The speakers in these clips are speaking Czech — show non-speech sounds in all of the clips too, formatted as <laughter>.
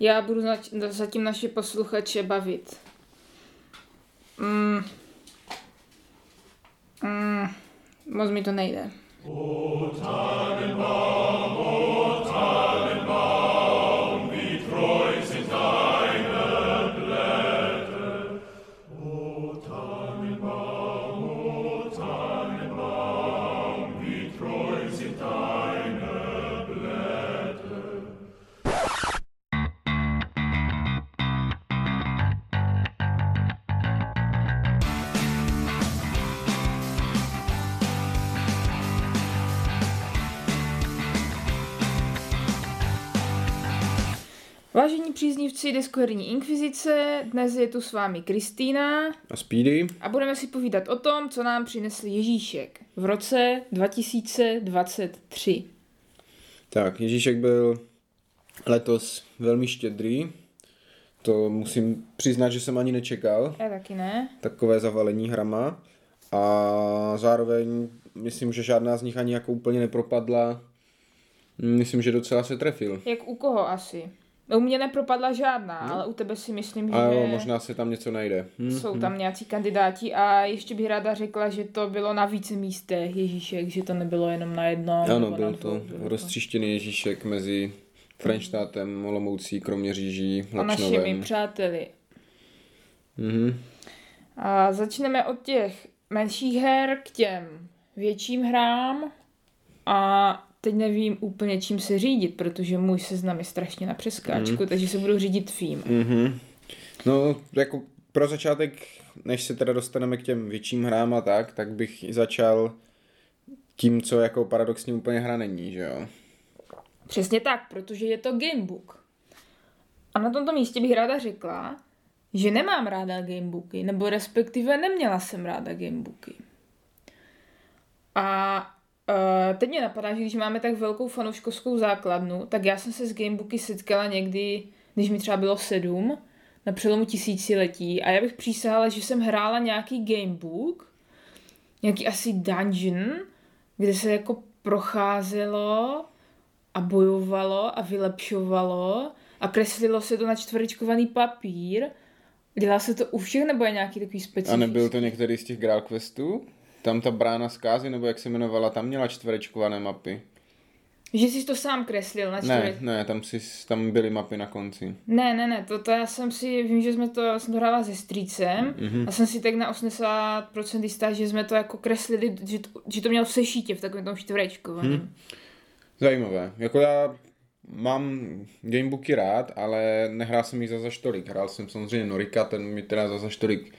Já budu zatím naše posluchače bavit. Mm. Mm. Moc mi to nejde. O Vážení příznivci deskoherní inkvizice, dnes je tu s vámi Kristýna a Speedy a budeme si povídat o tom, co nám přinesl Ježíšek v roce 2023. Tak, Ježíšek byl letos velmi štědrý, to musím přiznat, že jsem ani nečekal. Já taky ne. Takové zavalení hrama a zároveň myslím, že žádná z nich ani jako úplně nepropadla. Myslím, že docela se trefil. Jak u koho asi? U mě nepropadla žádná, hmm. ale u tebe si myslím, že... A jo, možná se tam něco najde. Hmm. Jsou hmm. tam nějací kandidáti a ještě bych ráda řekla, že to bylo na více místech Ježíšek, že to nebylo jenom na jedno. Ano, byl to bylo roztříštěný Ježíšek mezi Frenštátem, Olomoucí, Kroměříží, Lapšnovem. A našimi přáteli. hmm A začneme od těch menších her k těm větším hrám a teď nevím úplně čím se řídit, protože můj seznam je strašně na přeskáčku, mm. takže se budu řídit tvým. Mm-hmm. No, jako pro začátek, než se teda dostaneme k těm větším hrám a tak, tak bych začal tím, co jako paradoxně úplně hra není, že jo? Přesně tak, protože je to gamebook. A na tomto místě bych ráda řekla, že nemám ráda gamebooky, nebo respektive neměla jsem ráda gamebooky. A Uh, teď mě napadá, že když máme tak velkou fanouškovskou základnu, tak já jsem se s gamebooky setkala někdy, když mi třeba bylo sedm, na přelomu tisíciletí a já bych přísahala, že jsem hrála nějaký gamebook, nějaký asi dungeon, kde se jako procházelo a bojovalo a vylepšovalo a kreslilo se to na čtverečkovaný papír. Dělá se to u všech nebo je nějaký takový specifický? A nebyl to některý z těch Graal Questů? Tam ta brána zkázy, nebo jak se jmenovala, tam měla čtverečkované mapy. Že jsi to sám kreslil na. Ne, ne, tam, si, tam byly mapy na konci. Ne, ne, ne, to, to já jsem si, vím, že jsme to, jsem to hrála se strýcem mm-hmm. a jsem si tak na 80% jistá, že jsme to jako kreslili, že to, že to mělo v sešítě v takovém tom čtverečkovaném. Hmm. Zajímavé. Jako já mám gamebooky rád, ale nehrál jsem jich za zaž tolik. Hrál jsem samozřejmě Norika, ten mi teda za zaž tolik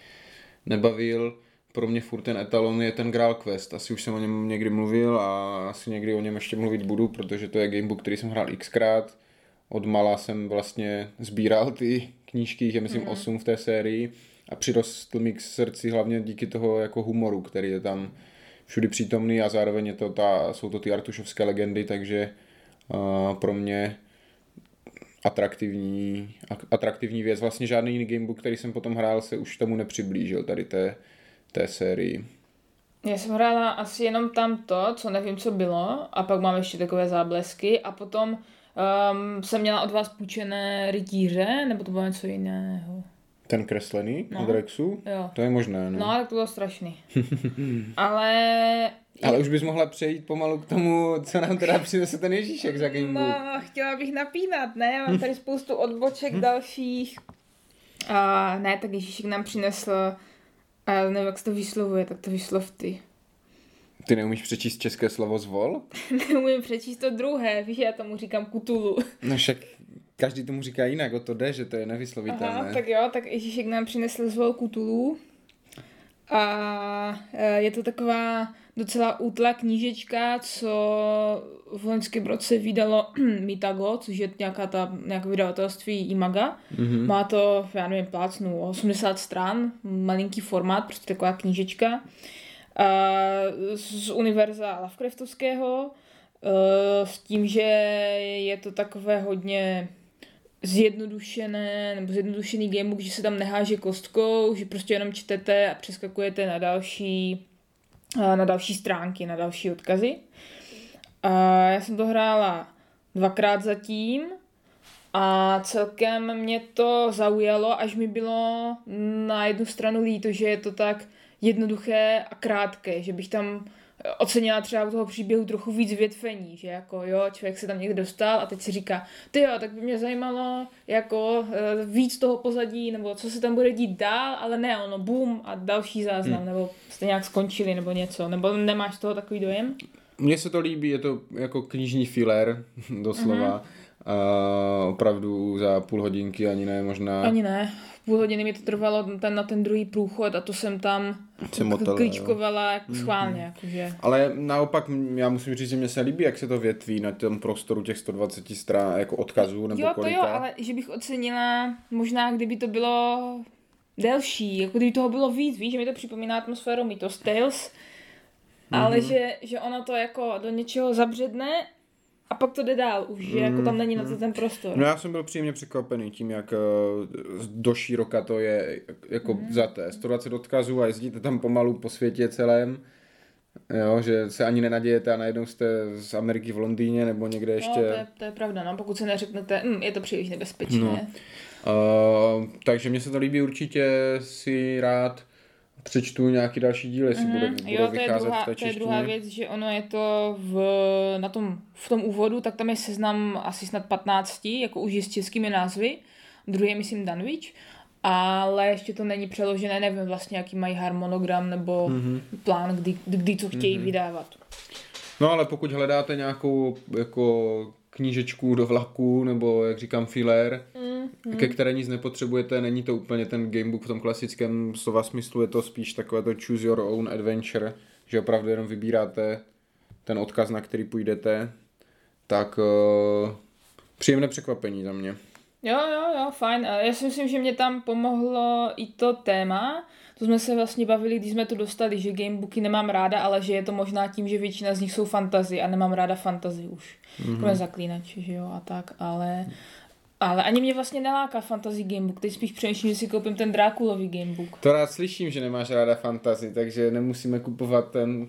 nebavil pro mě furt ten etalon je ten Graal Quest. Asi už jsem o něm někdy mluvil a asi někdy o něm ještě mluvit budu, protože to je gamebook, který jsem hrál xkrát. Od mala jsem vlastně sbíral ty knížky, je myslím mm. 8 v té sérii a přirostl mi k srdci hlavně díky toho jako humoru, který je tam všudy přítomný a zároveň je to ta, jsou to ty artušovské legendy, takže uh, pro mě atraktivní, atraktivní věc. Vlastně žádný jiný gamebook, který jsem potom hrál, se už tomu nepřiblížil tady té, té sérii. Já jsem hrála asi jenom tamto, co nevím, co bylo, a pak mám ještě takové záblesky a potom um, jsem měla od vás půjčené rytíře, nebo to bylo něco jiného. Ten kreslený no. od Rexu? Jo. To je možné, no. No, ale to bylo strašný. <laughs> ale... Ale už bys mohla přejít pomalu k tomu, co nám teda přinese ten Ježíšek za Game No, chtěla bych napínat, ne? Mám tady spoustu odboček dalších. A ne, tak Ježíšek nám přinesl a já nevím, jak se to vyslovuje, tak to vyslov ty. Ty neumíš přečíst české slovo zvol? <laughs> Neumím přečíst to druhé, víš, já tomu říkám kutulu. No však každý tomu říká jinak, o to jde, že to je nevyslovitelné. Aha, tak jo, tak Ježíšek nám přinesl zvol kutulu. A e, je to taková docela útlá knížečka, co v loňském roce vydalo <clears throat> Mitago, což je nějaká ta nějaká vydavatelství Imaga. Mm-hmm. Má to, já nevím, plácnu 80 stran, malinký formát, prostě taková knížečka. A z univerza Lovecraftovského, e, s tím, že je to takové hodně zjednodušené nebo zjednodušený gamebook, že se tam neháže kostkou, že prostě jenom čtete a přeskakujete na další, na další stránky, na další odkazy. A já jsem to hrála dvakrát zatím A celkem mě to zaujalo, až mi bylo na jednu stranu líto, že je to tak jednoduché a krátké, že bych tam ocenila třeba u toho příběhu trochu víc větvení, že jako jo, člověk se tam někde dostal a teď si říká, ty jo, tak by mě zajímalo jako e, víc toho pozadí, nebo co se tam bude dít dál, ale ne, ono boom a další záznam, hmm. nebo jste nějak skončili nebo něco, nebo nemáš toho takový dojem? Mně se to líbí, je to jako knižní filler, <laughs> doslova. Mm-hmm. A opravdu za půl hodinky ani ne, možná. Ani ne. Půl hodiny mi to trvalo ten, na ten druhý průchod a to jsem tam klíčkovala jako mhm. schválně. Mm-hmm. Jakože. Ale naopak já musím říct, že mě se líbí, jak se to větví na tom prostoru těch 120 strán jako odkazů nebo Jo, to kolika. jo, ale že bych ocenila možná, kdyby to bylo delší, jako kdyby toho bylo víc, víš, že mi to připomíná atmosféru Mythos Tales, mm-hmm. ale že, že ono to jako do něčeho zabředne a pak to jde dál už, že jako tam není na to mm. ten prostor. No já jsem byl příjemně překvapený tím, jak eh, do široka to je jako mm. za té 120 odkazů a jezdíte tam pomalu po světě celém. Jo, že se ani nenadějete a najednou jste z Ameriky v Londýně nebo někde ještě. No, to je, to je pravda, no, pokud se neřeknete, hm, je to příliš nebezpečné. No. Uh, takže mně se to líbí určitě si rád přečtu nějaký další díl, jestli mm-hmm. bude, bude jo, to je, druhá, v té to je druhá věc, že ono je to v, na tom, v tom úvodu, tak tam je seznam asi snad 15, jako už je s českými názvy. Druhý je, myslím, Danwich. Ale ještě to není přeložené, nevím vlastně, jaký mají harmonogram nebo mm-hmm. plán, kdy, kdy to chtějí mm-hmm. vydávat. No ale pokud hledáte nějakou jako knížečku do vlaku, nebo jak říkám filler, mm, ke které nic nepotřebujete, není to úplně ten gamebook v tom klasickém slova smyslu, je to spíš takové to choose your own adventure, že opravdu jenom vybíráte ten odkaz, na který půjdete, tak uh, příjemné překvapení za mě. Jo, jo, jo, fajn. Já si myslím, že mě tam pomohlo i to téma, to jsme se vlastně bavili, když jsme to dostali, že gamebooky nemám ráda, ale že je to možná tím, že většina z nich jsou fantazy a nemám ráda fantazy už. Mm-hmm. Kromě zaklínače, že jo, a tak, ale... Ale ani mě vlastně neláká fantasy gamebook, teď spíš přemýšlím, že si koupím ten Drákulový gamebook. To rád slyším, že nemáš ráda fantasy, takže nemusíme kupovat ten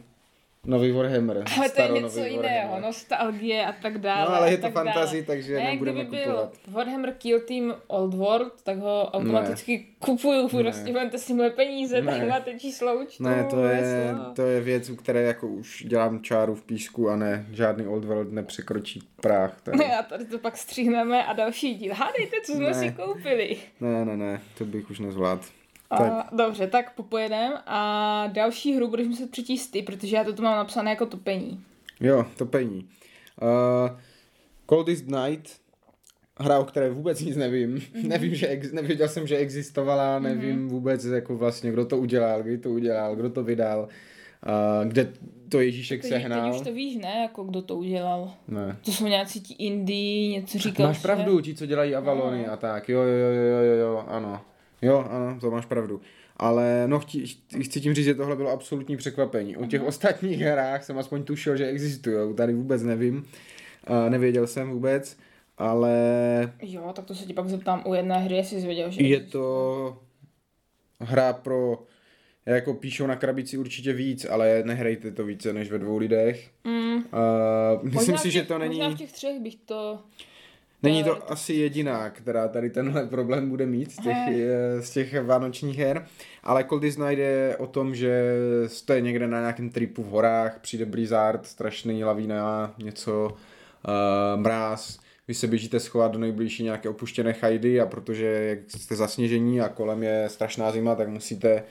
Nový Warhammer. Ale to je něco jiného, nostalgie a tak dále. No ale je to fantasy, takže ne, nebudeme kdyby kupovat. byl Warhammer Kill Team Old World, tak ho automaticky ne. kupuju, prostě máte si moje peníze, ne. tak máte číslo účtu. Ne, to je, to je věc, u které jako už dělám čáru v písku a ne, žádný Old World nepřekročí práh. Tady. Ne, a tady to pak stříhneme a další díl. Hádejte, co jsme ne. si koupili. Ne, ne, ne, to bych už nezvládl. A, dobře, tak popojedem a další hru budeš muset přečíst ty, protože já to tu mám napsané jako topení. Jo, topení. Uh, Coldest Night, hra, o které vůbec nic nevím. Mm-hmm. nevím, že ex- nevěděl jsem, že existovala, nevím mm-hmm. vůbec jako vlastně, kdo to udělal, kdy to udělal, kdo to vydal, uh, kde to Ježíšek teď, sehnal. Teď už to víš, ne, jako kdo to udělal. Ne. To jsou nějací ti indie, něco říkal. Máš pravdu, ti, co dělají Avalony no. a tak, jo, jo, jo, jo, jo, jo, ano. Jo, ano, to máš pravdu. Ale no, chci, chci tím říct, že tohle bylo absolutní překvapení. O těch uh-huh. ostatních hrách jsem aspoň tušil, že existují. Tady vůbec nevím. Uh, nevěděl jsem vůbec. Ale... Jo, tak to se ti pak zeptám u jedné hry, jestli jsi věděl, že Je to hra pro... Jako píšou na krabici určitě víc, ale nehrajte to více než ve dvou lidech. Mm. Uh, myslím možná si, těch, že to není... Možná v těch třech bych to... Není to asi jediná, která tady tenhle problém bude mít z těch, eh, z těch vánočních her, ale Cold Night je o tom, že jste někde na nějakém tripu v horách, přijde Blizzard, strašný lavína, něco, uh, mráz, vy se běžíte schovat do nejbližší nějaké opuštěné chajdy a protože jste zasněžení a kolem je strašná zima, tak musíte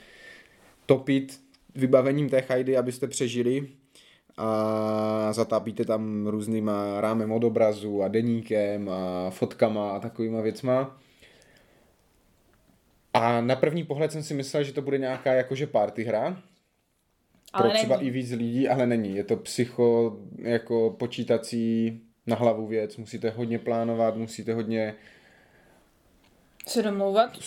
topit vybavením té chajdy, abyste přežili a zatápíte tam různýma rámem od obrazu a deníkem a fotkama a takovýma věcma. A na první pohled jsem si myslel, že to bude nějaká jakože party hra. Ale pro třeba není. i víc lidí, ale není. Je to psycho, jako počítací na hlavu věc. Musíte hodně plánovat, musíte hodně se domlouvat?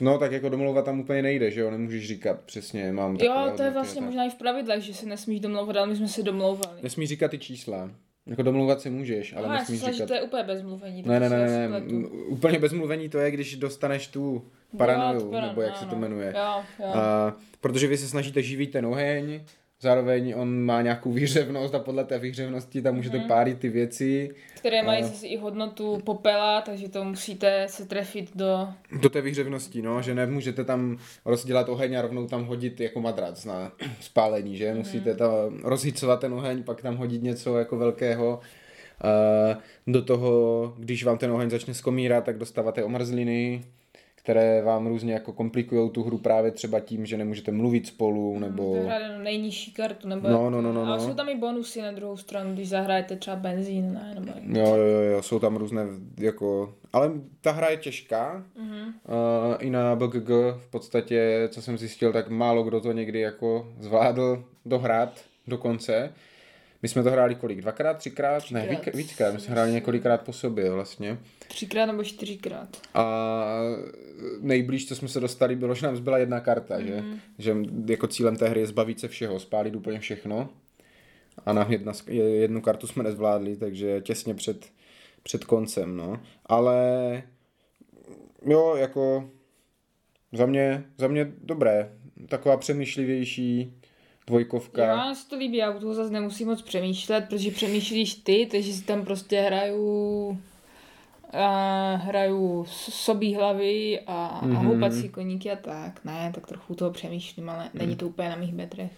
No, tak jako domlouvat tam úplně nejde, že jo? Nemůžeš říkat přesně, mám Jo, to je vlastně tak. možná i v pravidlech, že se nesmíš domlouvat, ale my jsme se domlouvali. Nesmíš říkat ty čísla. Jako domlouvat si můžeš, ale Aha, nesmíš říkat... že to je úplně bez mluvení. Ne, ne, ne, ne, ne. úplně bez mluvení to je, když dostaneš tu paranoju, jo, nebo jak no, se to jmenuje. Jo, jo. A, protože vy se snažíte živit ten oheň zároveň on má nějakou výřevnost a podle té výřevnosti tam můžete Mhm. párit ty věci. Které mají A- zase i hodnotu popela, takže to musíte se trefit do... Do té výřevnosti, no, že nemůžete tam rozdělat oheň a rovnou tam hodit jako madrac na <clears throat> spálení, že? Musíte tam rozhicovat ten oheň, pak tam hodit něco jako velkého. Uh, do toho, když vám ten oheň začne skomírat, tak dostáváte omrzliny, které vám různě jako komplikují tu hru právě třeba tím, že nemůžete mluvit spolu, nebo... Můžete hrát nejnižší kartu, nebo... No, no, no, no, Ale no. jsou tam i bonusy na druhou stranu, když zahrajete třeba benzín, ne? Nebo... Jo, jo, jo, jsou tam různé, jako, ale ta hra je těžká, Mhm. uh, i na BGG v podstatě, co jsem zjistil, tak málo kdo to někdy jako zvládl dohrát do konce. My jsme to hráli kolik? Dvakrát, třikrát? Ne, Třikrát. víc, víckrát, my jsme hráli několikrát po sobě vlastně. Třikrát nebo čtyřikrát. A nejblíž, co jsme se dostali, bylo, že nám zbyla jedna karta, mm. že? že jako cílem té hry je zbavit se všeho, spálit úplně všechno. A nám jedna, jednu kartu jsme nezvládli, takže těsně před, před koncem, no. Ale jo, jako za mě, za mě dobré. Taková přemýšlivější dvojkovka. Jo, mně se to líbí, já u toho zase nemusím moc přemýšlet, protože přemýšlíš ty, takže si tam prostě hraju a hraju sobí hlavy a, mm-hmm. a Mhm. houpací koníky a tak. Ne, tak trochu toho přemýšlím, ale není to úplně na mých bedrech.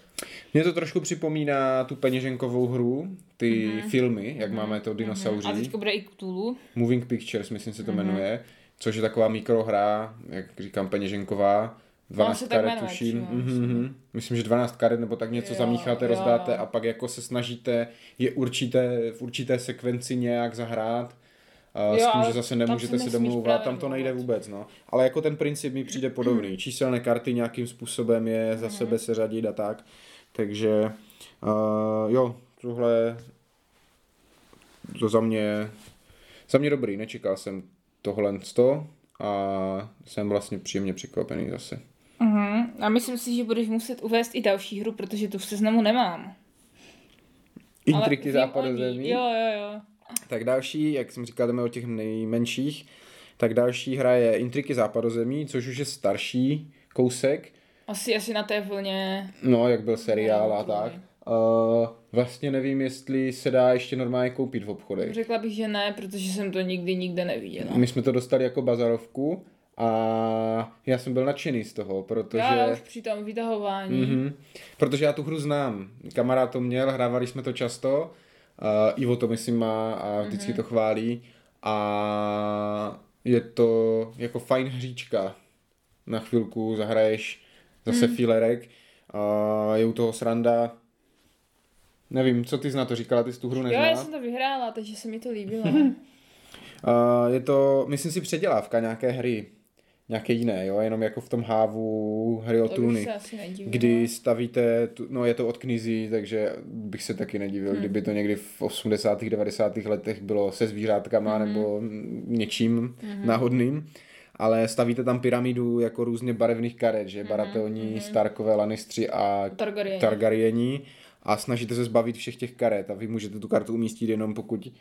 Mě to trošku připomíná tu peněženkovou hru, ty mm-hmm. filmy, jak mm-hmm. máme to dinosauří. A teďka bude i Cthulhu. Moving Pictures, myslím se to jmenuje, což je taková mikrohra, jak říkám, peněženková. 12 se tak karet jmenuje tuším. Mm-hmm. Myslím, že 12 karet nebo tak něco Jo, zamícháte, jo. rozdáte a pak jako se snažíte je určité, v určité sekvenci nějak zahrát. A s Jo, tím, ale že zase nemůžete se si domlouvat, tam to nejde vůbec, no. Ale jako ten princip mi přijde podobný. Číselné karty nějakým způsobem je za sebe seřadit a tak. Takže uh, jo, tohle to za mě, za mě dobrý, nečekal jsem tohle to a jsem vlastně příjemně překvapený zase. A myslím si, že budeš muset uvést i další hru, protože tu v seznamu nemám. Intriky západu zemí. Jo, jo, jo. Tak další, jak jsem říkal, jdeme o těch nejmenších, tak další hra je Intriky západozemí, což už je starší kousek, Asi, asi na té vlně. no, jak byl seriál a No, tak. Uh, vlastně nevím, jestli se dá ještě normálně koupit v obchodech. Řekla bych, že ne, protože jsem to nikdy nikde neviděla. My jsme to dostali jako bazarovku a já jsem byl nadšený z toho, protože... Já už při tom vytahování. Mhm. Protože já tu hru znám. Kamarád to měl, hrávali jsme to často. Uh, Ivo to myslím má a vždycky Mhm. to chválí. A je to jako fajn hříčka. Na chvilku zahraješ zase Mhm. filerek. A je u toho sranda. Nevím, co ty jsi na to říkala, ty jsi tu hru Jo, neznala? já jsem to vyhrála, takže se mi to líbilo. <laughs> Uh, je to, myslím si, předělávka nějaké hry. Nějaké jiné, jo, jenom jako v tom hávu hry o trůny. nedivila. Kdy stavíte, tu, no je to od knizí, takže bych se taky nedivil, hmm. kdyby to někdy v 80. 90. letech bylo se zvířátkama hmm. nebo něčím hmm. náhodným. Ale stavíte tam pyramidu jako různě barevných karet, že? Baratelní, hmm. Starkové, Lannistři a Targaryen. Targaryeni a snažíte se zbavit všech těch karet a vy můžete tu kartu umístit jenom pokud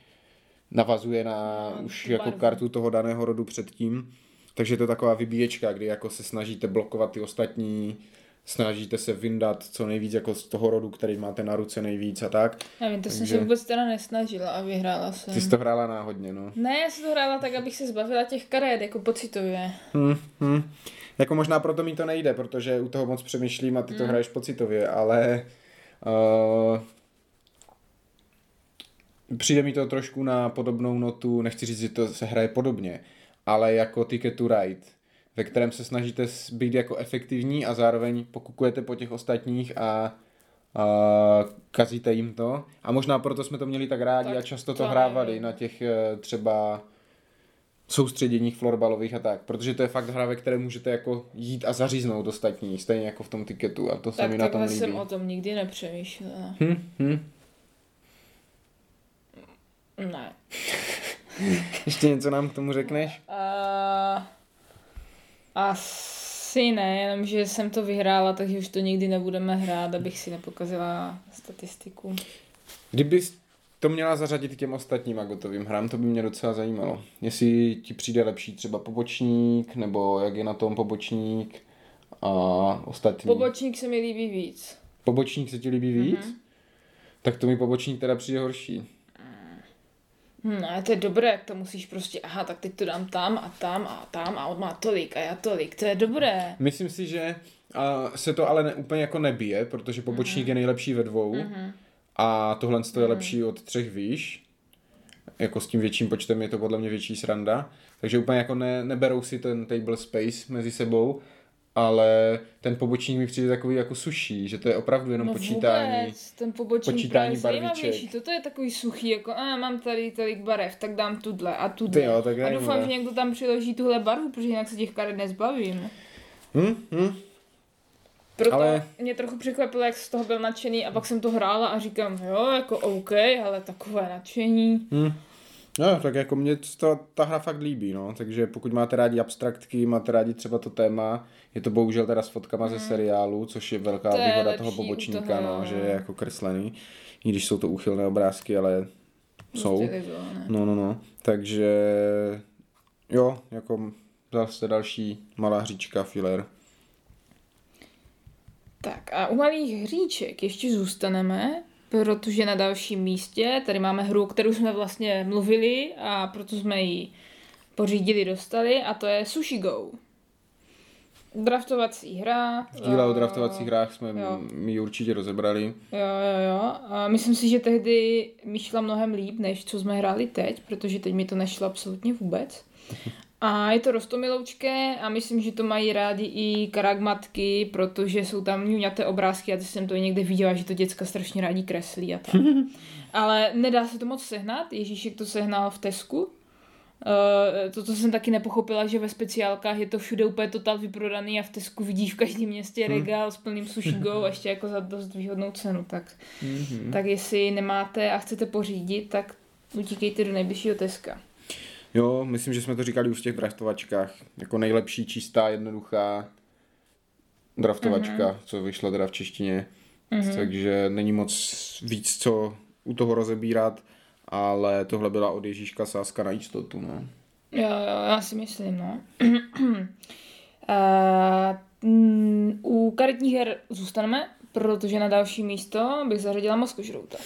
navazuje na No, už jako barvu. kartu toho daného rodu předtím. Takže je to taková vybíječka, kdy jako se snažíte blokovat ty ostatní, snažíte se vyndat co nejvíc jako z toho rodu, který máte na ruce nejvíc a tak. Nevím, to jsem Takže- se vůbec teda nesnažila a vyhrála jsem. Ty jsi to hrála náhodně, no. Ne, já jsem to hrála tak, abych se zbavila těch karet, jako pocitově. Hm, hm. Jako možná proto mi to nejde, protože u toho moc přemýšlím a ty to Mm. hraješ pocitově, ale uh, přijde mi to trošku na podobnou notu, nechci říct, že to se hraje podobně, ale jako Ticket to Ride, ve kterém se snažíte být jako efektivní a zároveň pokukujete po těch ostatních a a kazíte jim to. A možná proto jsme to měli tak rádi Tak a často to, to hrávali nevím. na těch eh, třeba soustředěních florbalových a tak, protože to je fakt hra, ve které můžete jako jít a zaříznout ostatní, stejně jako v tom tiketu a to se Tak mi na tom líbí. jsem o tom nikdy nepřemýšlela. Hm, hm. Ne. <laughs> Ještě něco nám k tomu řekneš? Uh, asi ne, jenom že jsem to vyhrála, takže už to nikdy nebudeme hrát, abych si nepokazila statistiku. Kdybys to měla zařadit k těm ostatním agotovým hrám, to by mě docela zajímalo. Jestli ti přijde lepší třeba pobočník, nebo jak je na tom pobočník a ostatní. Pobočník se mi líbí víc. Pobočník se ti líbí víc? Mm-hmm. Tak to mi pobočník teda přijde horší. Hm, ale to je dobré, jak to musíš prostě, aha, tak teď to dám tam a tam a tam a on má tolik a já tolik, to je dobré. Myslím si, že uh, se to ale ne, úplně jako nebije, protože pobočník mm-hmm. je nejlepší ve dvou mm-hmm. a tohle je mm-hmm. lepší od třech výš. Jako s tím větším počtem je to podle mě větší sranda. Takže úplně jako ne, neberou si ten table space mezi sebou, ale ten pobočník mi přijde takový jako suší, že to je opravdu jenom no počítání. Vůbec, ten pobočník počítání barviček. Toto je takový suchý, jako a mám tady tolik barev, tak dám tuhle a tuhle. jo, tak a doufám, že někdo tam přiloží tuhle barvu, protože jinak se těch karet nezbavím. Hm, hm. Proto ale... mě trochu překvapilo, jak z toho byl nadšený a pak jsem to hrála a říkám, jo, jako OK, ale takové nadšení. Hm. No, tak jako mě to, ta hra fakt líbí, no, takže pokud máte rádi abstraktky, máte rádi třeba to téma, je to bohužel teda s fotkama mm. ze seriálu, což je velká to výhoda toho pobočníka, toho, no, že je jako kreslený, i když jsou to úchylné obrázky, ale jsou. No, no, no, takže jo, jako zase další malá hříčka, filler. Tak a u malých hříček ještě zůstaneme, protože na dalším místě tady máme hru, kterou jsme vlastně mluvili a proto jsme ji pořídili, dostali a to je Sushi Go. Draftovací hra. V díle o draftovacích hrách jsme jo. mi určitě rozebrali. Jo, jo, jo. A myslím si, že tehdy mi šla mnohem líp, než co jsme hráli teď, protože teď mi to nešlo absolutně vůbec. A je to rostomiloučké a myslím, že to mají rádi i karagmatky, protože jsou tam ňuňaté obrázky a ty jsem to i někde viděla, že to děcka strašně rádi kreslí a tak. <laughs> Ale nedá se to moc sehnat, Ježíšek to sehnal v Tesku. Uh, to, co jsem taky nepochopila, že ve speciálkách je to všude úplně totál vyprodaný a v Tesku vidíš v každém městě hm. regál s plným sushi go a ještě jako za dost výhodnou cenu. Tak, mm-hmm. tak jestli nemáte a chcete pořídit, tak utíkejte do nejbližšího Teska. Jo, myslím, že jsme to říkali už v těch draftovačkách. Jako nejlepší, čistá, jednoduchá draftovačka, mm-hmm. co vyšla teda v češtině. Mm-hmm. Takže není moc víc, co u toho rozebírat, ale tohle byla od Ježíška sázka na jistotu, no. Jo, jo, já si myslím, no. <clears throat> uh, u karetních her zůstaneme, protože na další místo bych zařadila Moskožrouta.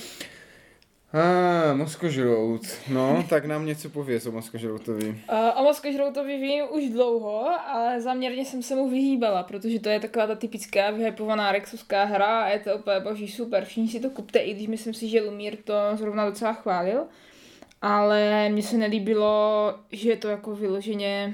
Ah, moskožrout. No, tak nám něco pověz o moskožroutovi. Uh, o moskožroutovi vím už dlouho, ale zaměrně jsem se mu vyhýbala, protože to je taková ta typická vyhypovaná rexovská hra a je to úplně boží super. Všichni si to kupte, i když myslím si, že Lumír to zrovna docela chválil. Ale mně se nelíbilo, že je to jako vyloženě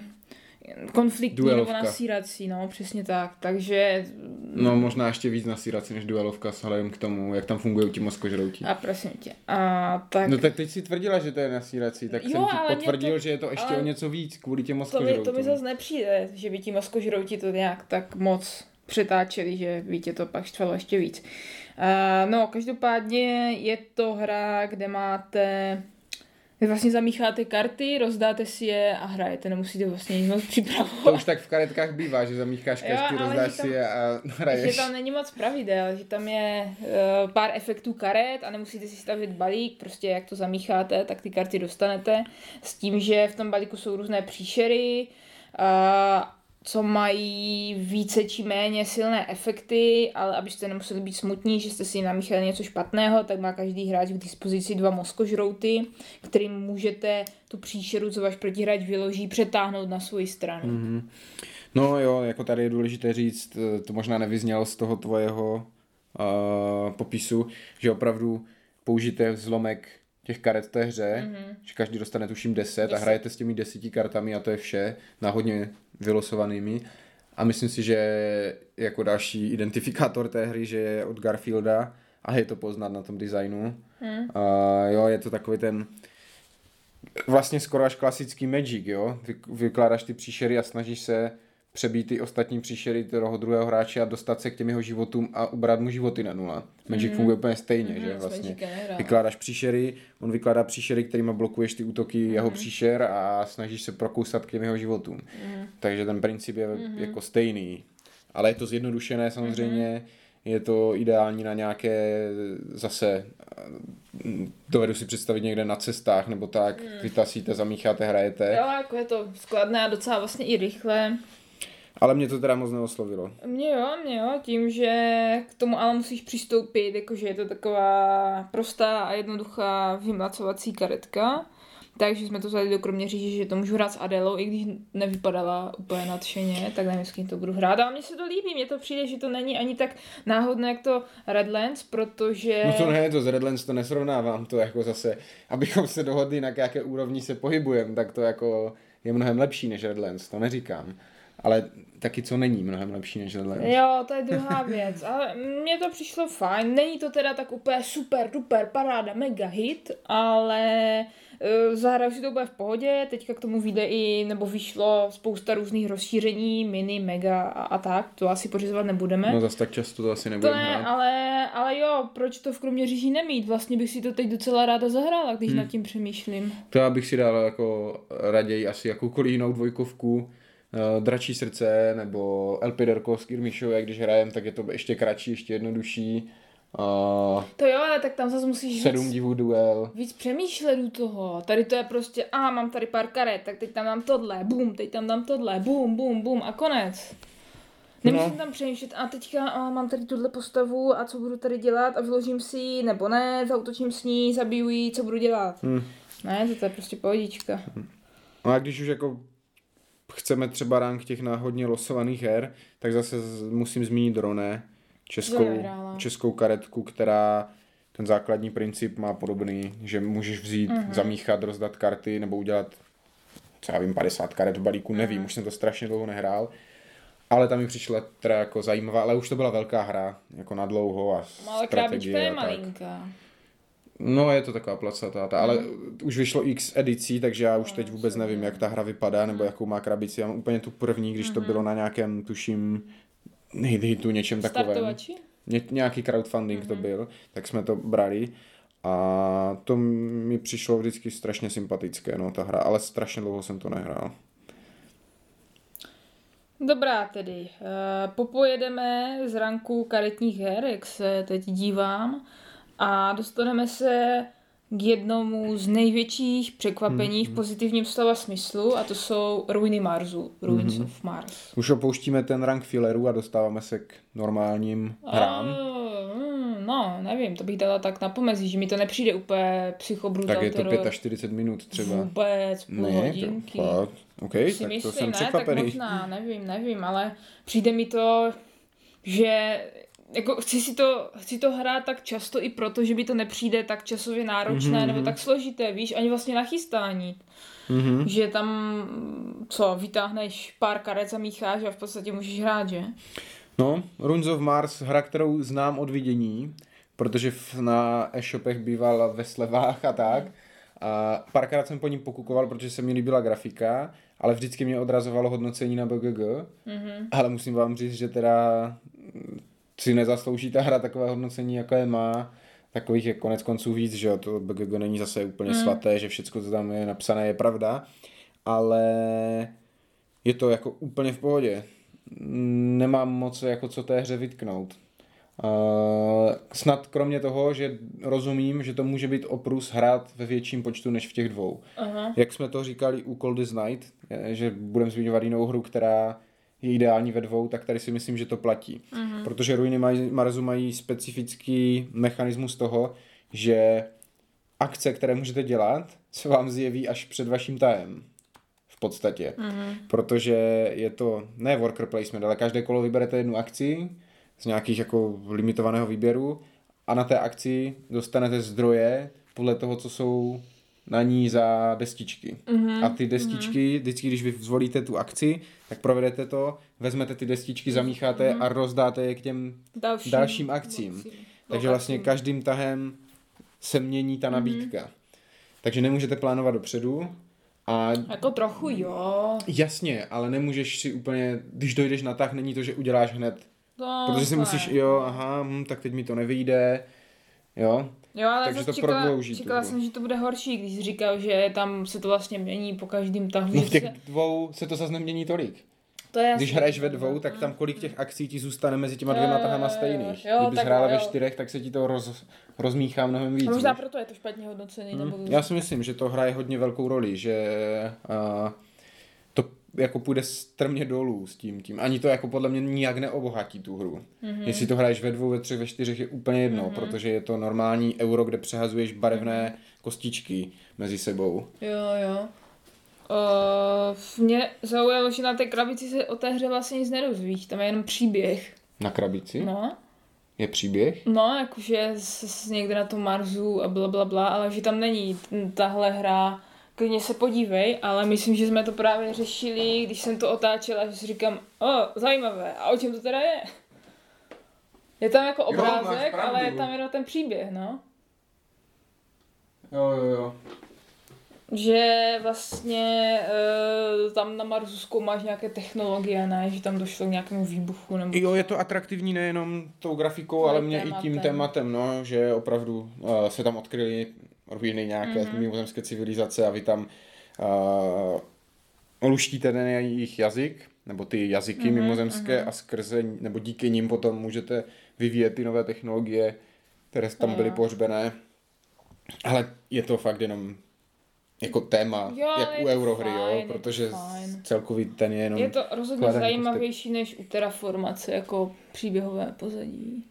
konfliktní duelovka. nebo nasírací, no, přesně tak, takže... No možná ještě víc nasírací než duelovka vzhledem k tomu, jak tam fungují ti mozkožroutí. A prosím tě. A tak... No tak teď si tvrdila, že to je nasírací, tak jo, jsem ti potvrdil, to... že je to ještě o něco víc kvůli těm mozkožroutím. To mi, to mi zase nepřijde, že by ti mozkožrouti to nějak tak moc přetáčeli, že by tě to pak štvalo ještě víc. Uh, no, každopádně je to hra, kde máte vy vlastně zamícháte karty, rozdáte si je a hrajete, nemusíte vlastně nic moc připravovat. To už tak v karetkách bývá, že zamícháš karty, rozdáš tam, si je a hraješ. Že tam není moc pravidel, že tam je uh, pár efektů karet a nemusíte si stavit balík, prostě jak to zamícháte, tak ty karty dostanete. S tím, že v tom balíku jsou různé příšery, uh, co mají více či méně silné efekty, ale abyste nemuseli být smutní, že jste si namíchali něco špatného, tak má každý hráč k dispozici dva mozkožrouty, kterým můžete tu příšeru, co váš protihráč vyloží, přetáhnout na svoji stranu. Mm-hmm. No jo, jako tady je důležité říct, to možná nevyznělo z toho tvojeho uh, popisu, že opravdu použijte zlomek těch karet v té hře, mm-hmm. že každý dostane tuším 10, 10 a hrajete s těmi deseti kartami a to je vše, náhodně vylosovanými. A myslím si, že jako další identifikátor té hry, že je od Garfielda a je to poznat na tom designu. Mm. A jo, je to takový ten vlastně skoro až klasický Magic, jo. Vy, vykládáš ty příšery a snažíš se přebít ty ostatní příšery toho druhého hráče a dostat se k těm jeho životům a ubrat mu životy na nula. Magic mm. funguje úplně stejně, mm, že vlastně. Vykládáš příšery, on vykládá příšery, kterými blokuješ ty útoky mm. jeho příšer a snažíš se prokousat k těm jeho životům. Mm. Takže ten princip je mm. jako stejný. Ale je to zjednodušené samozřejmě, mm. je to ideální na nějaké zase dovedu si představit někde na cestách nebo tak, mm. vytasíte, zamícháte, hrajete. Jo, jako je to skladné a docela vlastně i rychle. Ale mě to teda moc neoslovilo. Mě jo, mě jo, tím, že k tomu ale musíš přistoupit, jakože je to taková prostá a jednoduchá vymlacovací karetka. Takže jsme to vzali do Kroměříže, že to můžu hrát s Adelou, i když nevypadala úplně nadšeně, tak nevím, s kým to budu hrát. Ale mně se to líbí, mně to přijde, že to není ani tak náhodné, jak to Redlands, protože... No to ne, to z Redlands to nesrovnávám, to jako zase, abychom se dohodli, na jaké úrovni se pohybujeme, tak to jako je mnohem lepší než Redlands, to neříkám. Ale taky co není mnohem lepší než Redlands. Jo, to je druhá <laughs> věc. Ale mně to přišlo fajn. Není to teda tak úplně super, duper, paráda, mega hit, ale uh, zahraju si to bude v pohodě. Teďka k tomu vyjde i, nebo vyšlo spousta různých rozšíření, mini, mega a, a tak. To asi pořizovat nebudeme. No zase tak často to asi to nebudeme ne, hrát. ale, ale jo, proč to v Kroměříži nemít? Vlastně bych si to teď docela ráda zahrála, když hmm. nad tím přemýšlím. To já bych si dal jako raději asi jakoukoliv jinou dvojkovku, uh, Dračí srdce nebo El Piderko Skirmishové, když hrajem, tak je to ještě kratší, ještě jednodušší. Uh, To jo, ale tak tam zase musíš sedm víc, divů duel. víc přemýšlet u toho. Tady to je prostě, a mám tady pár karet, tak teď tam dám tohle, bum, teď tam dám tohle, bum, bum, bum a konec. Nemusím No. tam přemýšlet, a teďka a mám tady tuhle postavu a co budu tady dělat a vyložím si ji, nebo ne, zautočím s ní, zabiju ji, co budu dělat. Hm. Ne, to je prostě pohodička. No a když už jako chceme třeba rank těch náhodně losovaných her, tak zase musím zmínit Drone, To českou, českou karetku, která ten základní princip má podobný, že můžeš vzít, Mhm. uh-huh. zamíchat, rozdat karty nebo udělat, co já vím, 50 karet v balíku, Mhm. nevím, už jsem to strašně dlouho nehrál. Ale tam mi přišla teda jako zajímavá, ale už to byla velká hra, jako na dlouho a Ale krábička je malinká. No, je to taková placatá, ta, ale Mhm. už vyšlo x edicí, takže já už teď vůbec nevím, jak ta hra vypadá, nebo jakou má krabici. Já mám úplně tu první, když to bylo na nějakém, tuším, hitu, něčem takovém. Startovači? Ně, nějaký crowdfunding Mhm. to byl, tak jsme to brali. A to mi přišlo vždycky strašně sympatické, no, ta hra, ale strašně dlouho jsem to nehrál. Dobrá tedy. Eh, Popojedeme z ranku karetních her, jak se teď dívám, a dostaneme se k jednomu z největších překvapení v pozitivním slova smyslu, a to jsou Ruiny Marsu, Ruins of Mars. Už opouštíme ten rank fillerů a dostáváme se k normálním hrám. Mm, no, nevím, to bych dala tak na pomezí, že mi to nepřijde úplně psychobrutal tak je to teror. 45 minut třeba. Vůbec, půl Ne, hodinky. to fakt. OK, si tak myslím, to jsem ne, překvapený. tak možná, nevím, nevím, ale přijde mi to, že jako chci si to, chci to hrát tak často i proto, že by to nepřijde tak časově náročné Mhm, nebo tak složité, víš, ani vlastně na chystání. Mhm. Že tam, co, vytáhneš pár karet, zamícháš a v podstatě můžeš hrát, že? No, Ruins of Mars, hra, kterou znám od vidění, protože v, na e-shopech býval ve slevách a tak. A párkrát jsem po ní pokukoval, protože se mi líbila grafika, ale vždycky mě odrazovalo hodnocení na BGG. Mhm. Ale musím vám říct, že teda si nezaslouží ta hra takové hodnocení, je má. Takových je konec konců víc, že jo, to BGG není zase úplně Mm. svaté, že všechno, co tam je napsané, je pravda. Ale je to jako úplně v pohodě. Nemám moc jako co té hře vytknout. Uh, snad kromě toho, že rozumím, že to může být oprus hrát ve větším počtu než v těch dvou. Aha. Jak jsme to říkali u Cold Night, že budeme zmiňovat jinou hru, která je ideální ve dvou, tak tady si myslím, že to platí. Mhm. Protože Ruiny Maj- Marsu mají specifický mechanismus toho, že akce, které můžete dělat, se vám zjeví až před vaším tajem. V podstatě. Mhm. Protože je to ne worker placement, ale každé kolo vyberete jednu akci z nějakých jako limitovaného výběru a na té akci dostanete zdroje podle toho, co jsou na ní za destičky. Mhm. A ty destičky, vždycky, když vy zvolíte tu akci, tak provedete to, vezmete ty destičky, zamícháte a rozdáte je k těm Dalším, dalším akcím. Takže vlastně každým tahem se mění ta nabídka. Takže nemůžete plánovat dopředu a Jako trochu jo. Jasně, ale nemůžeš si úplně, když dojdeš na tah, není to, že uděláš hned. No, Protože si musíš, jo, aha, hm, tak teď mi to nevyjde, jo. Jo, ale Takže to čekala, prodlouží čekala hru. jsem, že to bude horší, když jsi říkal, že tam se to vlastně mění po každém tahu. No v těch se- dvou se to zase nemění tolik. to je Když hraješ ve dvou, tak tam kolik těch akcí ti zůstane mezi těma dvěma tahama stejných. jo, Kdybys hrála ve čtyřech, tak se ti to roz, rozmíchá mnohem víc. A možná proto je to špatně hodnocený. Hm. Nebo... Já si myslím, že to hraje hodně velkou roli, že uh, jako půjde strmě dolů s tím tím. Ani to jako podle mě nijak neobohatí tu hru. Mm-hmm. Jestli to hraješ ve dvou, ve třech, ve čtyřech je úplně jedno, mm-hmm. protože je to normální euro, kde přehazuješ barevné mm-hmm. kostičky mezi sebou. Jo, jo. Uh, mě zaujalo, že na té krabici se o té hře vlastně nic nerozvíjí, tam je jenom příběh. Na krabici? No. Je příběh? No, jakože s, někde na tom Marsu a bla, bla, bla, ale že tam není tahle hra, klidně se podívej, ale myslím, že jsme to právě řešili, když jsem to otáčela, že si říkám, o, zajímavé, a o čem to teda je? Je tam jako obrázek, jo, ale je tam jenom ten příběh, no. Jo, jo, jo že vlastně uh, tam na Marsu zkoumáš nějaké technologie, ne? Že tam došlo k nějakému výbuchu. Nebo jo, je to atraktivní nejenom tou grafikou, ale, mě tématem. i tím tématem, no, že opravdu uh, se tam odkryly ruiny nějaké mm-hmm. mimozemské civilizace a vy tam uh, luštíte ten jejich jazyk, nebo ty jazyky mm-hmm, mimozemské mm-hmm. a skrze, nebo díky nim potom můžete vyvíjet ty nové technologie, které tam byly pohřbené. Ale je to fakt jenom jako téma, jo, jak u Eurohry, fajn, jo, protože celkový ten je jenom... Je to rozhodně zajímavější než u Terraformace, jako příběhové pozadí.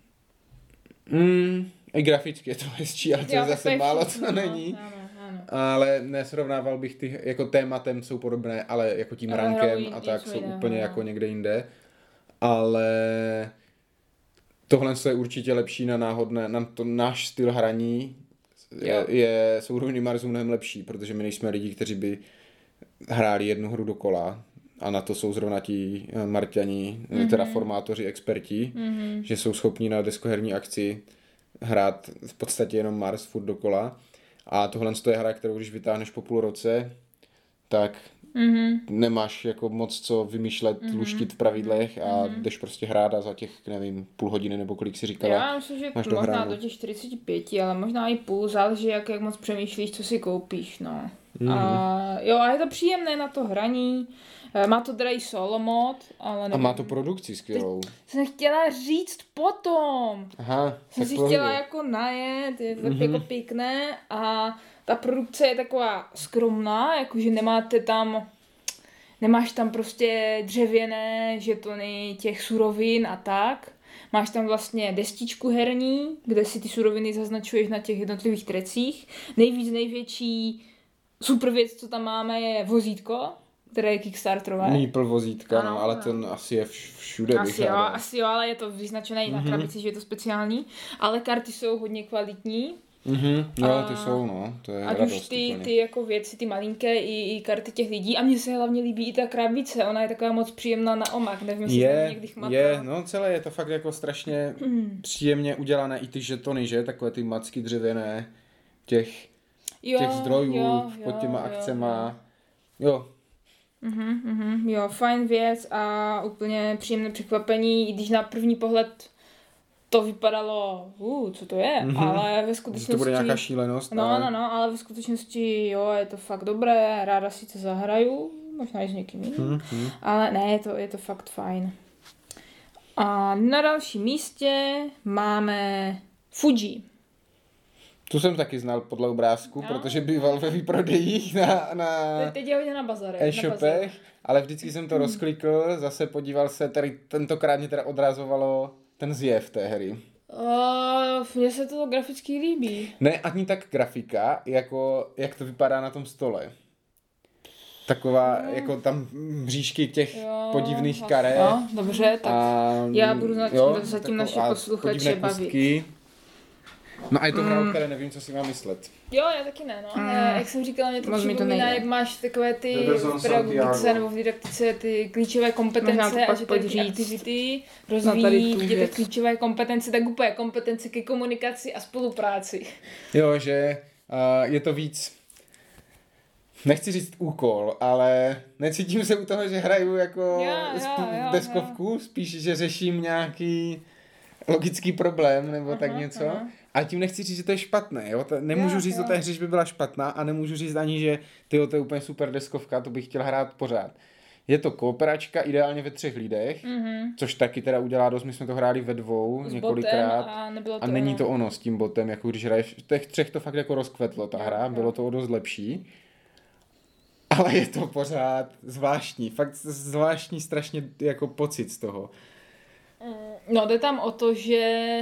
Mm, I graficky je to hezčí, ale to je zase málo, co no, není. Ano, ano. Ale nesrovnával bych ty, jako tématem jsou podobné, ale jako tím ale rankem a tak jsou jiného, úplně no. jako někde jinde. Ale tohle je určitě lepší na náhodné, na to náš styl hraní, je, je, ruiny Marsu mnohem lepší, protože my nejsme lidi, kteří by hráli jednu hru dokola a na to jsou zrovna ti eh, Marťani, mm-hmm. teda formátoři, experti, mm-hmm. že jsou schopni na deskoherní akci hrát v podstatě jenom Mars furt dokola. A tohle je hra, kterou když vytáhneš po půl roce, tak mm-hmm. nemáš jako moc co vymýšlet, mm-hmm. luštit v pravidlech a mm-hmm. jdeš prostě hrát a za těch, nevím, půl hodiny nebo kolik si říkala. Já myslím, že máš možná do těch 45, ale možná i půl, záleží jak, jak moc přemýšlíš, co si koupíš, no. Mm-hmm. A, jo, a je to příjemné na to hraní. Eh, má to teda i solo mod, ale nevím. A má to produkci skvělou. Teď jsem chtěla říct potom. Aha, Jsem si chtěla jako najet, je to tak mm-hmm. jako pěkné a ta produkce je taková skromná, jakože nemáte tam nemáš tam prostě dřevěné žetony těch surovin a tak. Máš tam vlastně destičku herní, kde si ty suroviny zaznačuješ na těch jednotlivých trecích. Nejvíc největší super věc, co tam máme, je vozítko, které je Kickstarterové. Meeple vozítka, ano, no, ale ten asi je všude. Asi jo, asi jo, ale je to vyznačené i na mm-hmm. krabici, že je to speciální. Ale karty jsou hodně kvalitní. Mhm, jo, ty jsou, no, to je Ať radost, už ty, ty jako věci, ty malinké i, i karty těch lidí a mně se hlavně líbí i ta krabice, ona je taková moc příjemná na omak, nevím, jestli je, někdy chmatá. Je, no celé je to fakt jako strašně mm. příjemně udělané, i ty žetony, že, takové ty macky dřevěné, těch, jo, těch zdrojů jo, pod těma jo, akcema, jo. jo. Mhm, mhm, jo, fajn věc a úplně příjemné překvapení, i když na první pohled to vypadalo, uh, co to je, mm-hmm. ale ve skutečnosti... To bude nějaká šílenost. No, ale... no, no, ale ve skutečnosti, jo, je to fakt dobré, ráda si to zahraju, možná i s někým jiným, mm-hmm. ale ne, je to, je to fakt fajn. A na dalším místě máme Fuji. Tu jsem taky znal podle obrázku, no. protože býval ve výprodejích na, na Teď je na bazarech. E-shopech, ale vždycky jsem to rozklikl, zase podíval se, tady tentokrát mě teda odrazovalo ten zjev té hry? Uh, mně se to graficky líbí. Ne, ani tak grafika, jako jak to vypadá na tom stole. Taková, no. jako tam mřížky těch jo, podivných karet. No, dobře, tak a, já budu zatím, jo, zatím naše posluchače bavit. No a je to hra, mm. které nevím, co si mám myslet. Jo, já taky ne, no. Mm. Jak jsem říkala, mě to Moc připomíná, jak máš takové ty v pedagogice nebo v didaktice ty klíčové kompetence a že ty aktivity rozvíjí ty klíčové kompetence, tak úplně kompetence ke komunikaci a spolupráci. Jo, že uh, je to víc nechci říct úkol, ale necítím se u toho, že hraju jako jo, jo, jo, deskovku, jo. spíš, že řeším nějaký logický problém nebo aha, tak něco. Aha. A tím nechci říct, že to je špatné. Jo? To, nemůžu jo, říct jo. o té hře, že by byla špatná a nemůžu říct ani, že ty to je úplně super deskovka, to bych chtěl hrát pořád. Je to kooperačka ideálně ve třech lidech, mm-hmm. což taky teda udělá dost. My jsme to hráli ve dvou s několikrát a, to a není to ono s tím botem, jako když hraješ v těch třech to fakt jako rozkvetlo ta hra, jo. bylo to o dost lepší. ale je to pořád zvláštní. Fakt zvláštní strašně jako pocit z toho. No, jde tam o to, že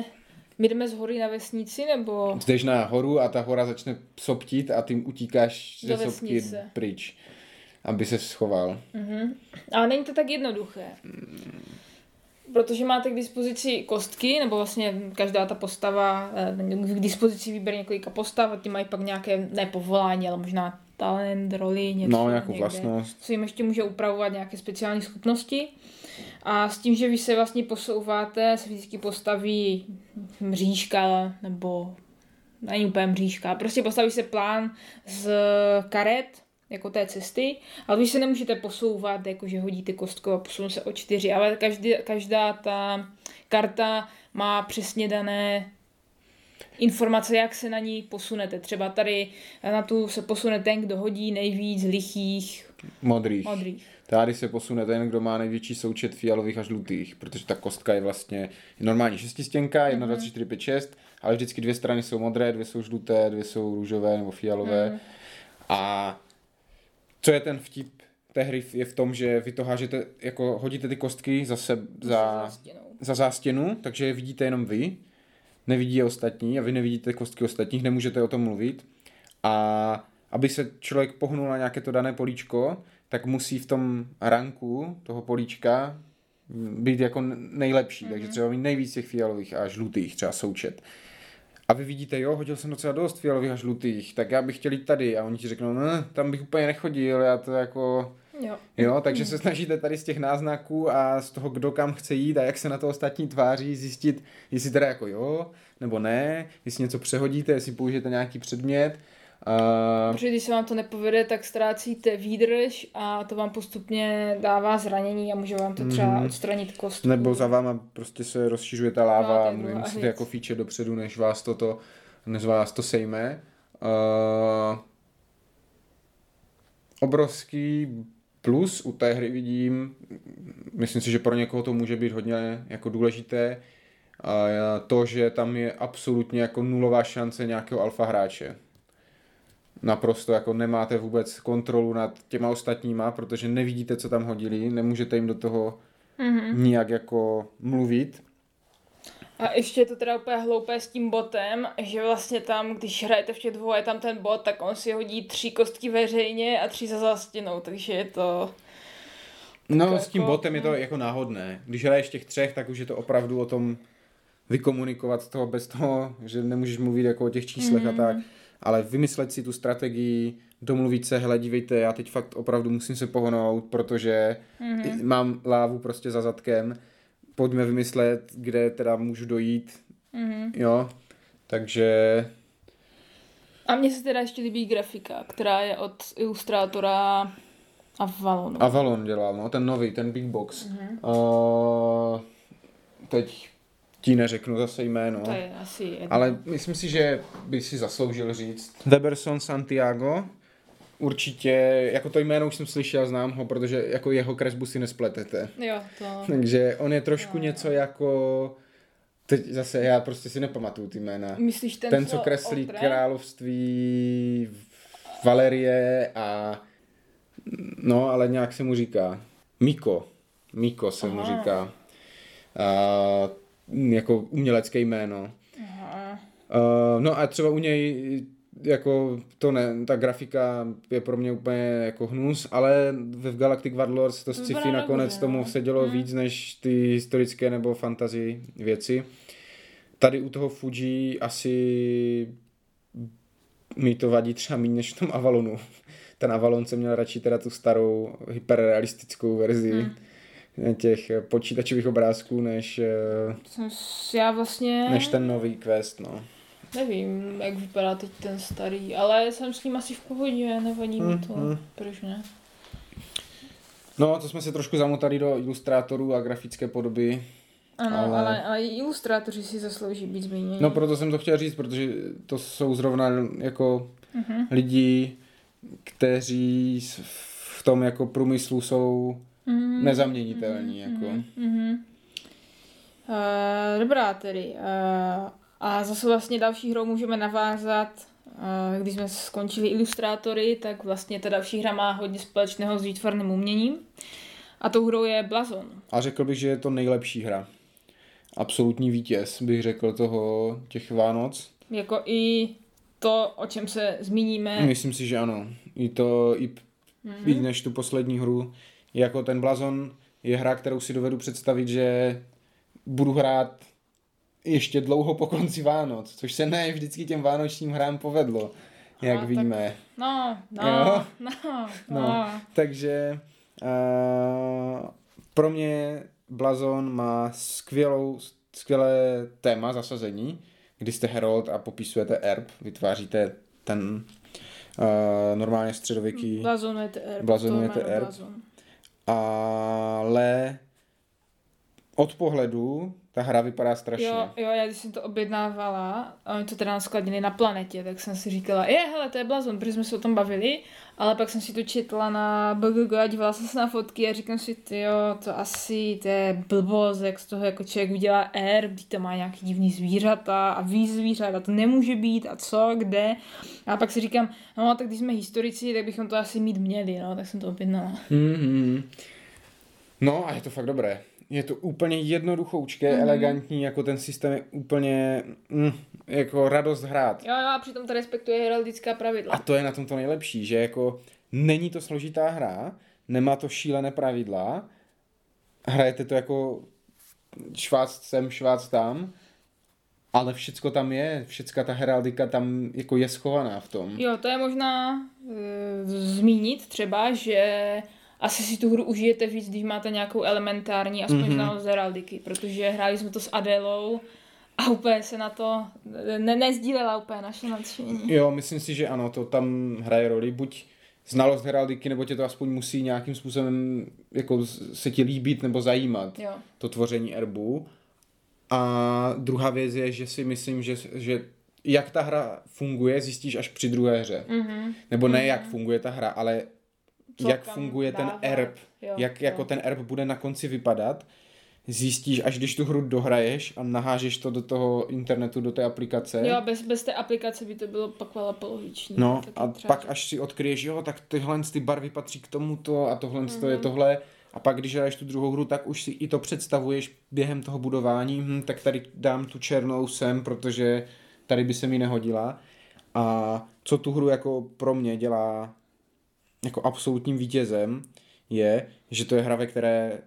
my jdeme z hory na vesnici, nebo... Jdeš na horu a ta hora začne soptit a ty utíkáš ze sopky pryč, aby se schoval. Mhm. Ale není to tak jednoduché. Protože máte k dispozici kostky, nebo vlastně každá ta postava eh, k dispozici vybere několika postav a ty mají pak nějaké, ne povolání, ale možná talent, roli, něco. No, nějakou někde, vlastnost. Co jim ještě může upravovat nějaké speciální schopnosti. A s tím, že vy se vlastně posouváte, se vždycky postaví mřížka, nebo není úplně mřížka, prostě postaví se plán z karet, jako té cesty, ale vy se nemůžete posouvat, jakože hodíte kostkou a posunu se o čtyři, ale každý, každá ta karta má přesně dané informace, jak se na ní posunete. Třeba tady na tu se posune ten, kdo hodí nejvíc lichých Modrých. modrých. Tady se posune ten, kdo má největší součet fialových a žlutých, protože ta kostka je vlastně normální šestistěnka, 1, 2, 3, 4, 5, 6, ale vždycky dvě strany jsou modré, dvě jsou žluté, dvě jsou růžové nebo fialové. Mm. A co je ten vtip té hry je v tom, že vy to hážete, jako hodíte ty kostky za, se, za, za zástěnu, takže je vidíte jenom vy, nevidí je ostatní a vy nevidíte kostky ostatních, nemůžete o tom mluvit. A aby se člověk pohnul na nějaké to dané políčko, tak musí v tom ranku toho políčka být jako nejlepší, mm-hmm. takže třeba mít nejvíc těch fialových a žlutých, třeba součet. A vy vidíte, jo, hodil jsem docela dost fialových a žlutých, tak já bych chtěl jít tady. A oni ti řeknou, no, tam bych úplně nechodil, já to jako... Jo. Jo, takže se snažíte tady z těch náznaků a z toho, kdo kam chce jít a jak se na to ostatní tváří, zjistit, jestli teda jako jo, nebo ne, jestli něco přehodíte, jestli použijete nějaký předmět. Uh, Protože když se vám to nepovede, tak ztrácíte výdrž a to vám postupně dává zranění a může vám to třeba Mhm. odstranit kostku. nebo za váma prostě se rozšiřuje ta láva No, a a musíte jako fíče dopředu, než vás toto, než vás to sejme. Uh, obrovský plus u té hry vidím, myslím si, že pro někoho to může být hodně jako důležité, a to, že tam je absolutně jako nulová šance nějakého alfa hráče. Naprosto jako nemáte vůbec kontrolu nad těma ostatníma, protože nevidíte, co tam hodili, nemůžete jim do toho Mhm. nijak jako mluvit. A ještě je to teda úplně hloupé s tím botem, že vlastně tam, když hrajete v těch dvou a je tam ten bot, tak on si hodí tři kostky veřejně a tři za zastěnou, takže je to... No Tak s tím jako- botem je to jako náhodné. Když hraješ těch třech, tak už je to opravdu o tom vykomunikovat toho bez toho, že nemůžeš mluvit jako o těch číslech Mhm. a tak, ale vymyslet si tu strategii, domluvit se, hele, dívejte, já teď fakt opravdu musím se pohnout, protože Mhm. mám lávu prostě za zadkem, pojďme vymyslet, kde teda můžu dojít, Mhm. jo, takže A mně se teda ještě líbí grafika, která je od ilustrátora Avalonu. Avalon dělal, no, ten nový, ten Big Box. Mhm. Uh, teď ti neřeknu zase jméno. To je asi jedno. Ale myslím si, že by si zasloužil říct. Deberson Santiago. Určitě, jako to jméno už jsem slyšel, znám ho, protože jako jeho kresbu si nespletete. Jo, to... Takže on je trošku No. něco jako... Teď zase já prostě si nepamatuju ty jména. Myslíš ten, Ten, co kreslí Otre? království Valerie a... No, ale nějak se mu říká. Miko. Miko se mu Aha. říká. A, jako umělecké jméno. Aha. Uh, no a třeba u něj jako to ne, ta grafika je pro mě úplně jako hnus, ale ve Galactic Warlords to sci-fi nakonec tomu no. sedělo Hmm. víc než ty historické nebo fantasy věci. Tady u toho Fuji asi mi to vadí třeba méně než v tom Avalonu. <laughs> Ten Avalon jsem měl radši teda tu starou hyperrealistickou verzi Hmm. Těch počítačových obrázků, než, eh, Já vlastně než ten nový quest, no. nevím, jak vypadá teď ten starý, ale jsem s ním asi v pohodě, nevadí mi to, Mhm. proč ne? No, to jsme se trošku zamotali do ilustrátorů a grafické podoby. Ano, Ale- ale, ale, ilustrátoři si zaslouží být zmíněni. No, proto jsem to chtěl říct, protože to jsou zrovna jako Mhm. lidi, kteří v tom jako průmyslu jsou Mhm. nezaměnitelní. Jako. Mhm. Mhm. Uh, dobrá tedy. Uh, a zase vlastně další hrou můžeme navázat A když jsme skončili ilustrátory, tak vlastně ta další hra má hodně společného s výtvarným uměním. A tou hrou je Blazon. A řekl bych, že je to nejlepší hra. Absolutní vítěz, bych řekl, toho těch Vánoc. Jako i to, o čem se zmíníme. Myslím si, že ano. I to, i mm-hmm. než tu poslední hru. Jako ten Blazon je hra, kterou si dovedu představit, že budu hrát ještě dlouho po konci Vánoc, což se ne vždycky těm vánočním hrám povedlo, jak no, víme. Tak, no, no, no, no, no. Takže uh, pro mě Blazon má skvělou, skvělé téma zasazení, kdy jste herold a popisujete erb, vytváříte ten uh, normálně středověký... Blazonujete erb. Blazonujete erb. Blazon. Ale od pohledu ta hra vypadá strašně. Jo, jo, já když jsem to objednávala, a oni to teda naskladnili na planetě, tak jsem si říkala, je, hele, to je blazon, protože jsme se o tom bavili, ale pak jsem si to četla na BGG a dívala jsem se na fotky a říkám si, ty jo, to asi, to je blbost, jak z toho jako člověk udělá R, když to má nějaký divný zvířata a víc zvířat a to nemůže být a co, kde. A pak si říkám, no tak když jsme historici, tak bychom to asi mít měli, no, tak jsem to objednala. Mm-hmm. No a je to fakt dobré. Je to úplně jednoduchoučké, mm-hmm. elegantní, jako ten systém je úplně mm, jako radost hrát. Jo, jo, a přitom to respektuje heraldická pravidla. A to je na tom to nejlepší, že jako není to složitá hra, nemá to šílené pravidla, hrajete to jako švác sem, švác tam, ale všecko tam je, všecka ta heraldika tam jako je schovaná v tom. Jo, to je možná e, zmínit třeba, že asi si tu hru užijete víc, když máte nějakou elementární aspoň mm-hmm. znalost heraldiky, protože hráli jsme to s Adélou a úplně se na to ne, nezdílela úplně naše nadšení. Jo, myslím si, že ano, to tam hraje roli, buď znalost heraldiky, nebo tě to aspoň musí nějakým způsobem jako se ti líbit nebo zajímat, jo. to tvoření erbu. A druhá věc je, že si myslím, že, že jak ta hra funguje, zjistíš až při druhé hře. Mm-hmm. Nebo ne, mm-hmm. jak funguje ta hra, ale co jak funguje dává. ten erb, jo, jak jo. jako ten erb bude na konci vypadat, zjistíš, až když tu hru dohraješ a nahážeš to do toho internetu, do té aplikace. Jo, bez, bez té aplikace by to bylo pak poloviční. No a třeba... pak až si odkryješ, jo, tak tyhle ty barvy patří k tomuto a tohle mm-hmm. to je mhm. tohle. A pak, když hraješ tu druhou hru, tak už si i to představuješ během toho budování, hm, tak tady dám tu černou sem, protože tady by se mi nehodila. A co tu hru jako pro mě dělá jako absolutním vítězem je, že to je hra, ve které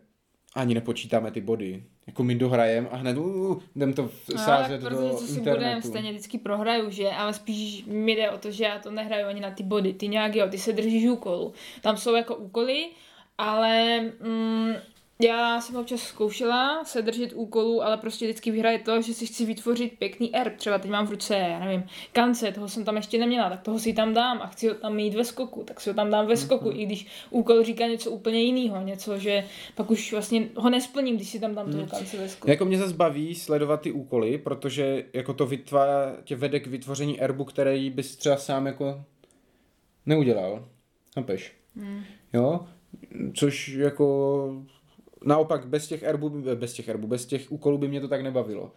ani nepočítáme ty body. Jako my dohrajem a hned uh, jdem to no, sázet no, do co si budem, stejně vždycky prohraju, že? Ale spíš mi jde o to, že já to nehraju ani na ty body. Ty nějak, jo, ty se držíš úkolu. Tam jsou jako úkoly, ale mm, já jsem občas zkoušela se držet úkolů, ale prostě vždycky vyhraje to, že si chci vytvořit pěkný erb. Třeba teď mám v ruce, já nevím, kance, toho jsem tam ještě neměla, tak toho si tam dám a chci ho tam mít ve skoku, tak si ho tam dám ve skoku, mm-hmm. i když úkol říká něco úplně jiného, něco, že pak už vlastně ho nesplním, když si tam dám toho mm. kance ve skoku. Jako mě zase baví sledovat ty úkoly, protože jako to vytvá, tě vede k vytvoření erbu, který bys třeba sám jako neudělal. Chápeš? Mm. Jo? Což jako naopak bez těch erbů, bez těch erbů, bez těch úkolů by mě to tak nebavilo.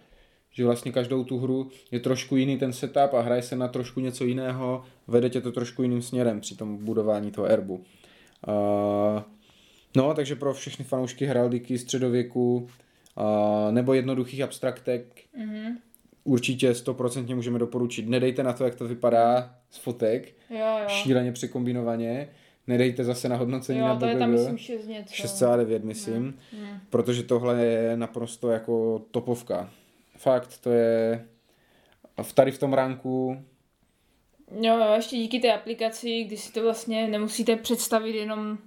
Že vlastně každou tu hru je trošku jiný ten setup a hraje se na trošku něco jiného, vede tě to trošku jiným směrem při tom budování toho erbu. Uh, no, takže pro všechny fanoušky heraldiky středověku uh, nebo jednoduchých abstraktek mm-hmm. určitě stoprocentně můžeme doporučit. Nedejte na to, jak to vypadá z fotek, jo, jo. šíleně překombinovaně nedejte zase na hodnocení jo, na to je tam myslím 6 něco. 6,9 myslím, ne, ne. protože tohle je naprosto jako topovka. Fakt, to je v tady v tom ranku Jo, jo, ještě díky té aplikaci, kdy si to vlastně nemusíte představit jenom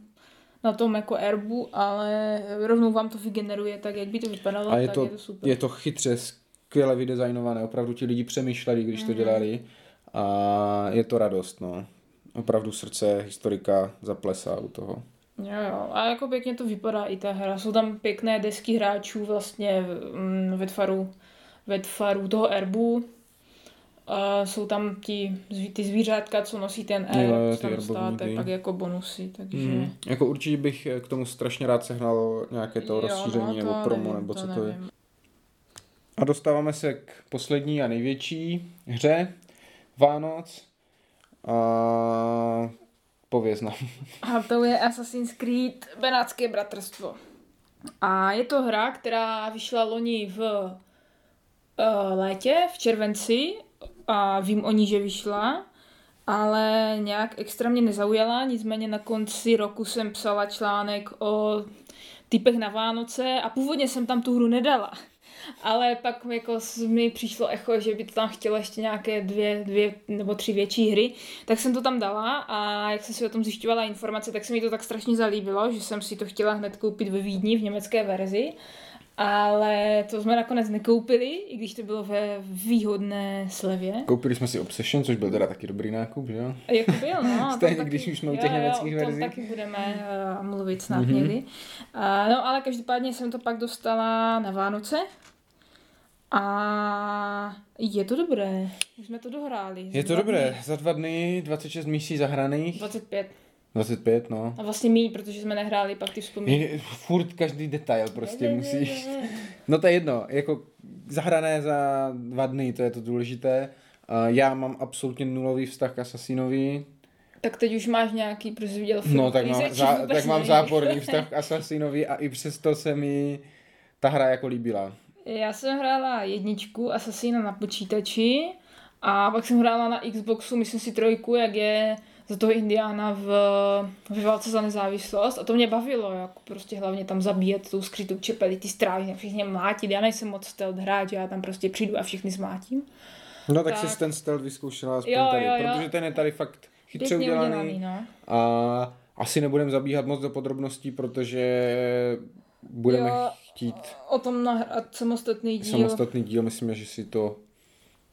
na tom jako erbu, ale rovnou vám to vygeneruje tak, jak by to vypadalo, a je tak to, je to super. Je to chytře, skvěle vydesignované, opravdu ti lidi přemýšleli, když mm-hmm. to mhm. dělali a je to radost, no opravdu srdce historika zaplesá u toho. Jo, jo. A jako pěkně to vypadá i ta hra. Jsou tam pěkné desky hráčů vlastně mm, ve tvaru, ve tvaru toho erbu. A jsou tam ti, ty zvířátka, co nosí ten erb, jo, tam dostáváte pak jako bonusy, takže... Mm. Jako určitě bych k tomu strašně rád sehnal nějaké to jo, rozšíření no, to nebo promo, nevím, nebo co to, to je. A dostáváme se k poslední a největší hře, Vánoc. A pověz nám. A to je Assassin's Creed Benátské bratrstvo. A je to hra, která vyšla loni v uh, létě, v červenci a vím o ní, že vyšla, ale nějak extra mě nezaujala, nicméně na konci roku jsem psala článek o typech na Vánoce a původně jsem tam tu hru nedala. Ale pak jako mi přišlo echo, že by to tam chtělo ještě nějaké dvě, dvě nebo tři větší hry, tak jsem to tam dala a jak jsem si o tom zjišťovala informace, tak se mi to tak strašně zalíbilo, že jsem si to chtěla hned koupit ve Vídni v německé verzi. Ale to jsme nakonec nekoupili, i když to bylo ve výhodné slevě. Koupili jsme si Obsession, což byl teda taky dobrý nákup, že jo? Jako byl, no. <laughs> Stejně, taky, když už jsme u těch jo, německých verzí. taky budeme uh, mluvit snad mm-hmm. někdy. Uh, no ale každopádně jsem to pak dostala na Vánoce. A je to dobré. Už jsme to dohráli. Je to dobré, za dva dny, 26 misí zahraných. 25. 25, no. A vlastně míň, protože jsme nehráli pak ty vzpomínky. Furt každý detail prostě musíš. No to je jedno, jako zahrané za dva dny, to je to důležité. Uh, já mám absolutně nulový vztah k Assassinovi. Tak teď už máš nějaký, protože viděl film. No tak mám, zá, tak mám záporný <laughs> vztah k Assassinovi a i přesto se mi ta hra jako líbila. Já jsem hrála jedničku Assassina na počítači a pak jsem hrála na Xboxu, myslím si trojku, jak je za toho Indiána v, ve válce za nezávislost a to mě bavilo, jako prostě hlavně tam zabíjet tou skrytou čepeli, ty strážně, všichni mlátit, já nejsem moc stealth hráč, já tam prostě přijdu a všechny zmátím. No tak, Tak. si ten stealth vyzkoušela aspoň Jo, tady, jo, jo. protože ten je tady fakt chytře udělaný. udělaný, no. A asi nebudeme zabíhat moc do podrobností, protože budeme Jo, chtít O tom nahrát samostatný díl. samostatný díl, myslím, že si to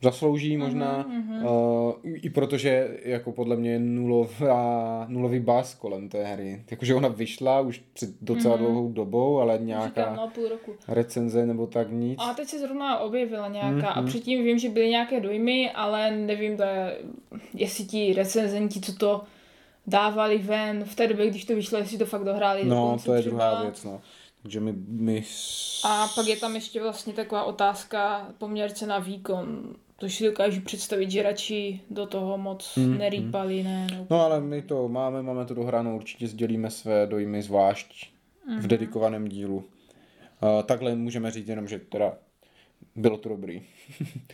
zaslouží možná, mhm. uh, i protože jako podle mě je nulová, nulový bás kolem té hry. Jakože ona vyšla už před docela Mhm. dlouhou dobou, ale Říkám, nějaká no půl roku. recenze nebo tak nic. A teď se zrovna objevila nějaká a Mhm. předtím vím, že byly nějaké dojmy, ale nevím, to je, jestli ti recenzenti, co to dávali ven v té době, když to vyšlo, jestli to fakt dohráli do No, to je třeba. druhá věc, no. Takže my, my... A pak je tam ještě vlastně taková otázka poměrce na výkon. To si dokážu představit, že radši do toho moc Mhm. nerýpali, ne? ne No ale my to máme, máme to dohráno, určitě sdělíme své dojmy zvlášť v dedikovaném dílu. Uh, takhle můžeme říct jenom, že teda bylo to dobrý.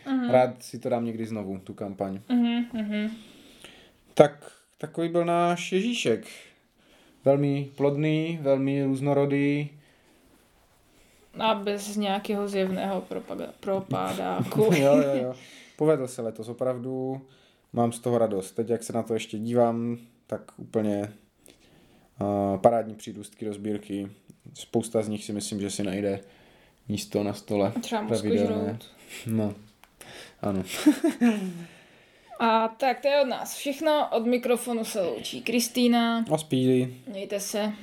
<laughs> Rád si to dám někdy znovu, tu kampaň. Mhm, mhm. Tak takový byl náš Ježíšek. Velmi plodný, velmi různorodý. A bez nějakého zjevného propaga- propádáku. <laughs> jo, jo, jo. <laughs> Povedl se letos opravdu. Mám z toho radost. Teď, jak se na to ještě dívám, tak úplně uh, parádní přírůstky do sbírky. Spousta z nich si myslím, že si najde místo na stole. Třeba pravidelné. No, ano. <laughs> A tak to je od nás všechno. Od mikrofonu se loučí Kristýna. A spíli. Mějte se.